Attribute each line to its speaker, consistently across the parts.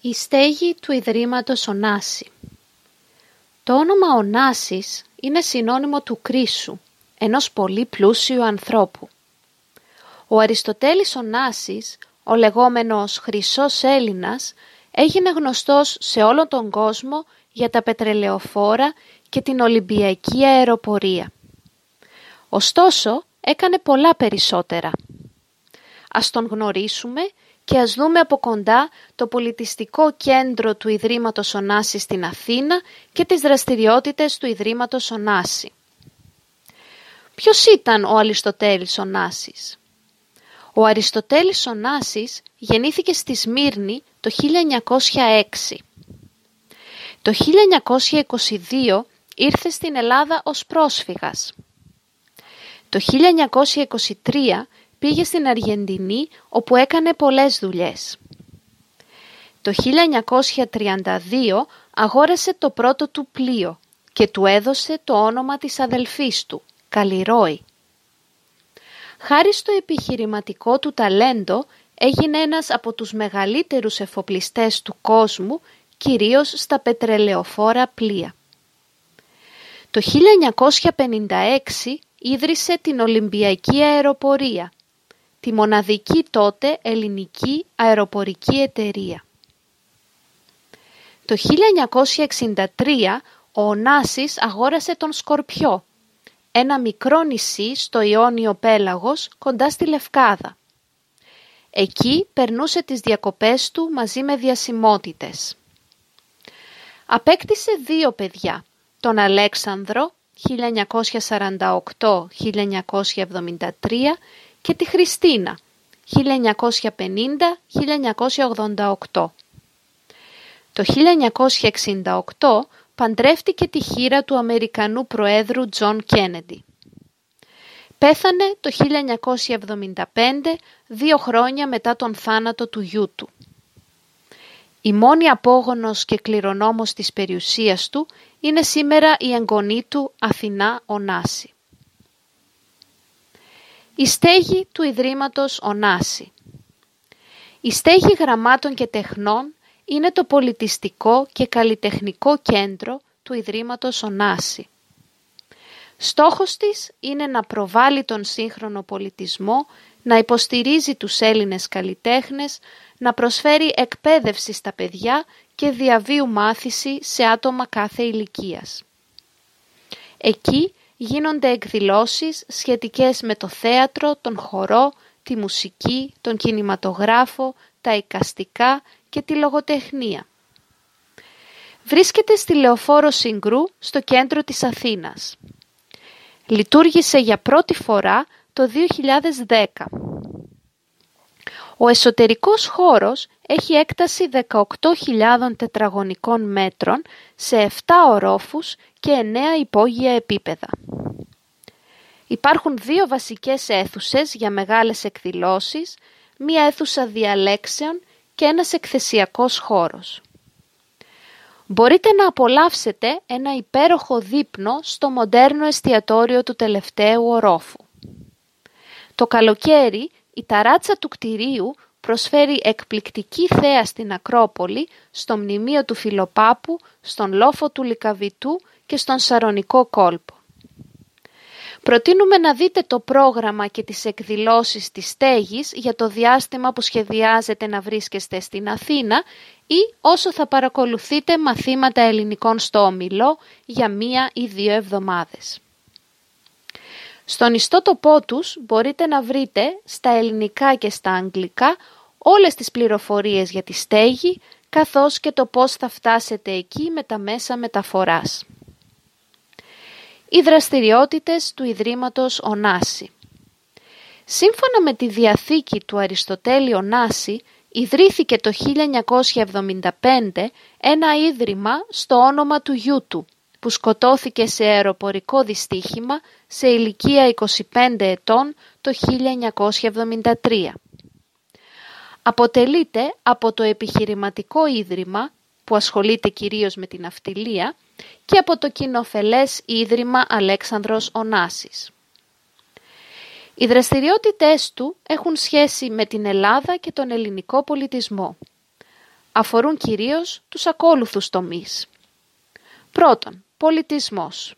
Speaker 1: Η στέγη του Ιδρύματος Ωνάση Το όνομα Ωνάσης είναι συνώνυμο του Κρίσου, ενός πολύ πλούσιου ανθρώπου. Ο Αριστοτέλης Ωνάσης, ο λεγόμενος Χρυσός Έλληνας, έγινε γνωστός σε όλο τον κόσμο για τα πετρελαιοφόρα και την Ολυμπιακή αεροπορία. Ωστόσο, έκανε πολλά περισσότερα. Ας τον γνωρίσουμε και ας δούμε από κοντά το πολιτιστικό κέντρο του Ιδρύματος Ωνάση στην Αθήνα και τις δραστηριότητες του Ιδρύματος Ωνάση. Ποιος ήταν ο Αριστοτέλης Ωνάσης; Ο Αριστοτέλης Ωνάσης γεννήθηκε στη Σμύρνη το 1906. Το 1922 ήρθε στην Ελλάδα ως πρόσφυγας. Το 1923 πήγε στην Αργεντινή όπου έκανε πολλές δουλειές. Το 1932 αγόρασε το πρώτο του πλοίο και του έδωσε το όνομα της αδελφής του, Καλλιρόη. Χάρη στο επιχειρηματικό του ταλέντο έγινε ένας από τους μεγαλύτερους εφοπλιστές του κόσμου, κυρίως στα πετρελαιοφόρα πλοία. Το 1956 ίδρυσε την Ολυμπιακή Αεροπορία τη μοναδική τότε ελληνική αεροπορική εταιρεία. Το 1963 ο Ωνάσης αγόρασε τον Σκορπιό, ένα μικρό νησί στο Ιόνιο Πέλαγος κοντά στη Λευκάδα. Εκεί περνούσε τις διακοπές του μαζί με διασημότητες. Απέκτησε δύο παιδιά, τον Αλέξανδρο 1948-1973 και τη Χριστίνα 1950-1988. Το 1968 παντρεύτηκε τη χήρα του Αμερικανού Προέδρου Τζον Κένεντι. Πέθανε το 1975, δύο χρόνια μετά τον θάνατο του γιού του. Η μόνη απόγονος και κληρονόμος της περιουσίας του είναι σήμερα η εγγονή του Αθηνά Ωνάση. Η στέγη του Ιδρύματος Ωνάση Η στέγη γραμμάτων και τεχνών είναι το πολιτιστικό και καλλιτεχνικό κέντρο του Ιδρύματος Ωνάση. Στόχος της είναι να προβάλλει τον σύγχρονο πολιτισμό, να υποστηρίζει τους Έλληνες καλλιτέχνες, να προσφέρει εκπαίδευση στα παιδιά και διαβίου μάθηση σε άτομα κάθε ηλικίας. Εκεί γίνονται εκδηλώσεις σχετικές με το θέατρο, τον χορό, τη μουσική, τον κινηματογράφο, τα εικαστικά και τη λογοτεχνία. Βρίσκεται στη Λεωφόρο Συγκρού στο κέντρο της Αθήνας. Λειτουργήσε για πρώτη φορά το 2010. Ο εσωτερικός χώρος έχει έκταση 18.000 τετραγωνικών μέτρων σε 7 ορόφους και 9 υπόγεια επίπεδα. Υπάρχουν δύο βασικές αίθουσες για μεγάλες εκδηλώσεις, μία αίθουσα διαλέξεων και ένας εκθεσιακός χώρος. Μπορείτε να απολαύσετε ένα υπέροχο δείπνο στο μοντέρνο εστιατόριο του τελευταίου ορόφου. Το καλοκαίρι η ταράτσα του κτηρίου προσφέρει εκπληκτική θέα στην Ακρόπολη, στο μνημείο του Φιλοπάπου, στον λόφο του Λικαβητού και στον Σαρονικό κόλπο. Προτείνουμε να δείτε το πρόγραμμα και τις εκδηλώσεις της στέγης για το διάστημα που σχεδιάζετε να βρίσκεστε στην Αθήνα ή όσο θα παρακολουθείτε μαθήματα ελληνικών στο Ομιλό για μία ή δύο εβδομάδες. Στον ιστότοπό τους μπορείτε να βρείτε στα ελληνικά και στα αγγλικά όλες τις πληροφορίες για τη στέγη καθώς και το πώς θα φτάσετε εκεί με τα μέσα μεταφοράς. Οι δραστηριότητες του Ιδρύματος Ωνάση Σύμφωνα με τη Διαθήκη του Αριστοτέλη Ωνάση, ιδρύθηκε το 1975 ένα ίδρυμα στο όνομα του γιού του, που σκοτώθηκε σε αεροπορικό δυστύχημα σε ηλικία 25 ετών το 1973. Αποτελείται από το επιχειρηματικό ίδρυμα που ασχολείται κυρίως με την αυτιλία και από το κοινοφελές Ίδρυμα Αλέξανδρος Ωνάσης. Οι δραστηριότητές του έχουν σχέση με την Ελλάδα και τον ελληνικό πολιτισμό. αφορούν κυρίως τους ακόλουθους τομείς. Πρώτον, πολιτισμός.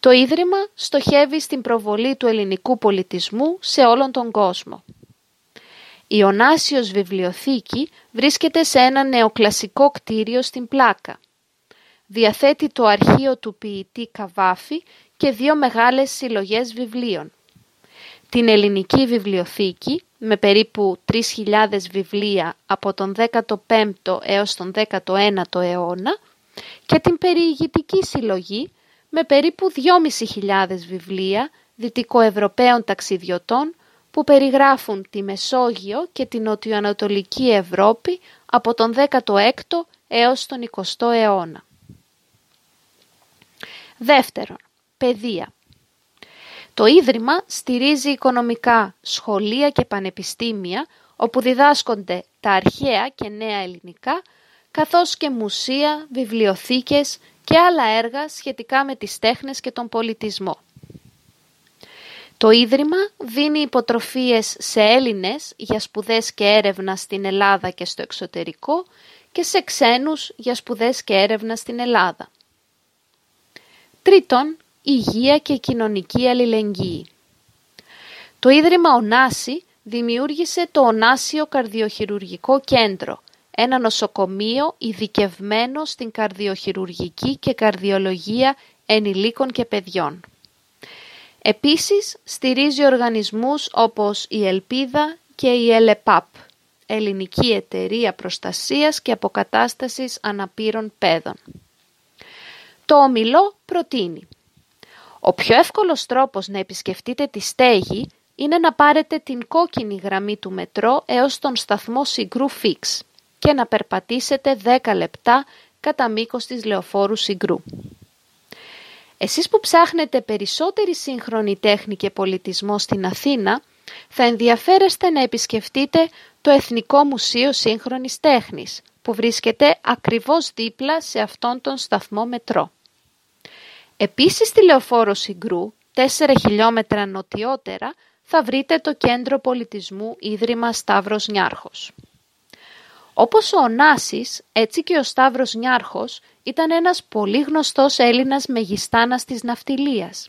Speaker 1: Το Ίδρυμα στοχεύει στην προβολή του ελληνικού πολιτισμού σε όλον τον κόσμο. Η Ωνάσιος Βιβλιοθήκη βρίσκεται σε ένα νεοκλασικό κτίριο στην Πλάκα. Διαθέτει το αρχείο του ποιητή Καβάφη και δύο μεγάλες συλλογές βιβλίων. Την Ελληνική Βιβλιοθήκη με περίπου 3.000 βιβλία από τον 15ο έως τον 19ο αιώνα και την Περιηγητική Συλλογή με περίπου 2.500 βιβλία δυτικοευρωπαίων ταξιδιωτών που περιγράφουν τη Μεσόγειο και την Νοτιοανατολική Ευρώπη από τον 16ο έως τον 20ο αιώνα. Δεύτερον, παιδεία. Το Ίδρυμα στηρίζει οικονομικά σχολεία και πανεπιστήμια όπου διδάσκονται τα αρχαία και νέα ελληνικά καθώς και μουσεία, βιβλιοθήκες και άλλα έργα σχετικά με τις τέχνες και τον πολιτισμό. Το Ίδρυμα δίνει υποτροφίες σε Έλληνες για σπουδές και έρευνα στην Ελλάδα και στο εξωτερικό και σε ξένους για σπουδές και έρευνα στην Ελλάδα. Τρίτον, υγεία και κοινωνική αλληλεγγύη. Το Ίδρυμα Ωνάση δημιούργησε το Ωνάσιο Καρδιοχειρουργικό Κέντρο, ένα νοσοκομείο ειδικευμένο στην καρδιοχειρουργική και καρδιολογία ενηλίκων και παιδιών. Επίσης, στηρίζει οργανισμούς όπως η Ελπίδα και η ΕΛΕΠΑΠ, Ελληνική Εταιρεία Προστασίας και Αποκατάστασης Αναπήρων Παιδών. Το ομιλό προτείνει ο πιο εύκολος τρόπος να επισκεφτείτε τη στέγη είναι να πάρετε την κόκκινη γραμμή του μετρό έως τον σταθμό Συγκρού Φίξ και να περπατήσετε 10 λεπτά κατά μήκος της λεωφόρου Συγκρού. Εσείς που ψάχνετε περισσότερη σύγχρονη τέχνη και πολιτισμό στην Αθήνα, θα ενδιαφέρεστε να επισκεφτείτε το Εθνικό Μουσείο Σύγχρονης Τέχνης, που βρίσκεται ακριβώς δίπλα σε αυτόν τον σταθμό μετρό. Επίσης στη Λεωφόρο Συγκρού, 4 χιλιόμετρα νοτιότερα, θα βρείτε το Κέντρο Πολιτισμού Ίδρυμα Σταύρος Νιάρχος. Όπως ο Ωνάσης, έτσι και ο Σταύρος Νιάρχος ήταν ένας πολύ γνωστός Έλληνας μεγιστάνας της ναυτιλίας.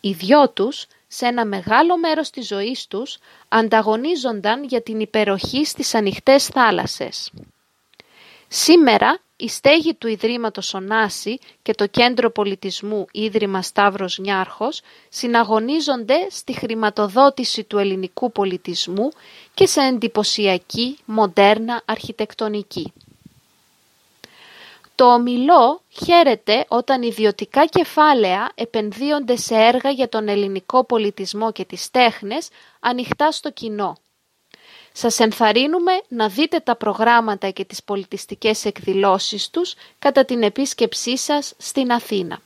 Speaker 1: Οι δυο τους, σε ένα μεγάλο μέρος της ζωής τους, ανταγωνίζονταν για την υπεροχή στις ανοιχτές θάλασσες. Σήμερα η στέγη του Ιδρύματος Ωνάση και το Κέντρο Πολιτισμού Ίδρυμα Σταύρος Νιάρχος συναγωνίζονται στη χρηματοδότηση του ελληνικού πολιτισμού και σε εντυπωσιακή μοντέρνα αρχιτεκτονική. Το ομιλό χαίρεται όταν ιδιωτικά κεφάλαια επενδύονται σε έργα για τον ελληνικό πολιτισμό και τις τέχνες ανοιχτά στο κοινό σας ενθαρρύνουμε να δείτε τα προγράμματα και τις πολιτιστικές εκδηλώσεις τους κατά την επίσκεψή σας στην Αθήνα.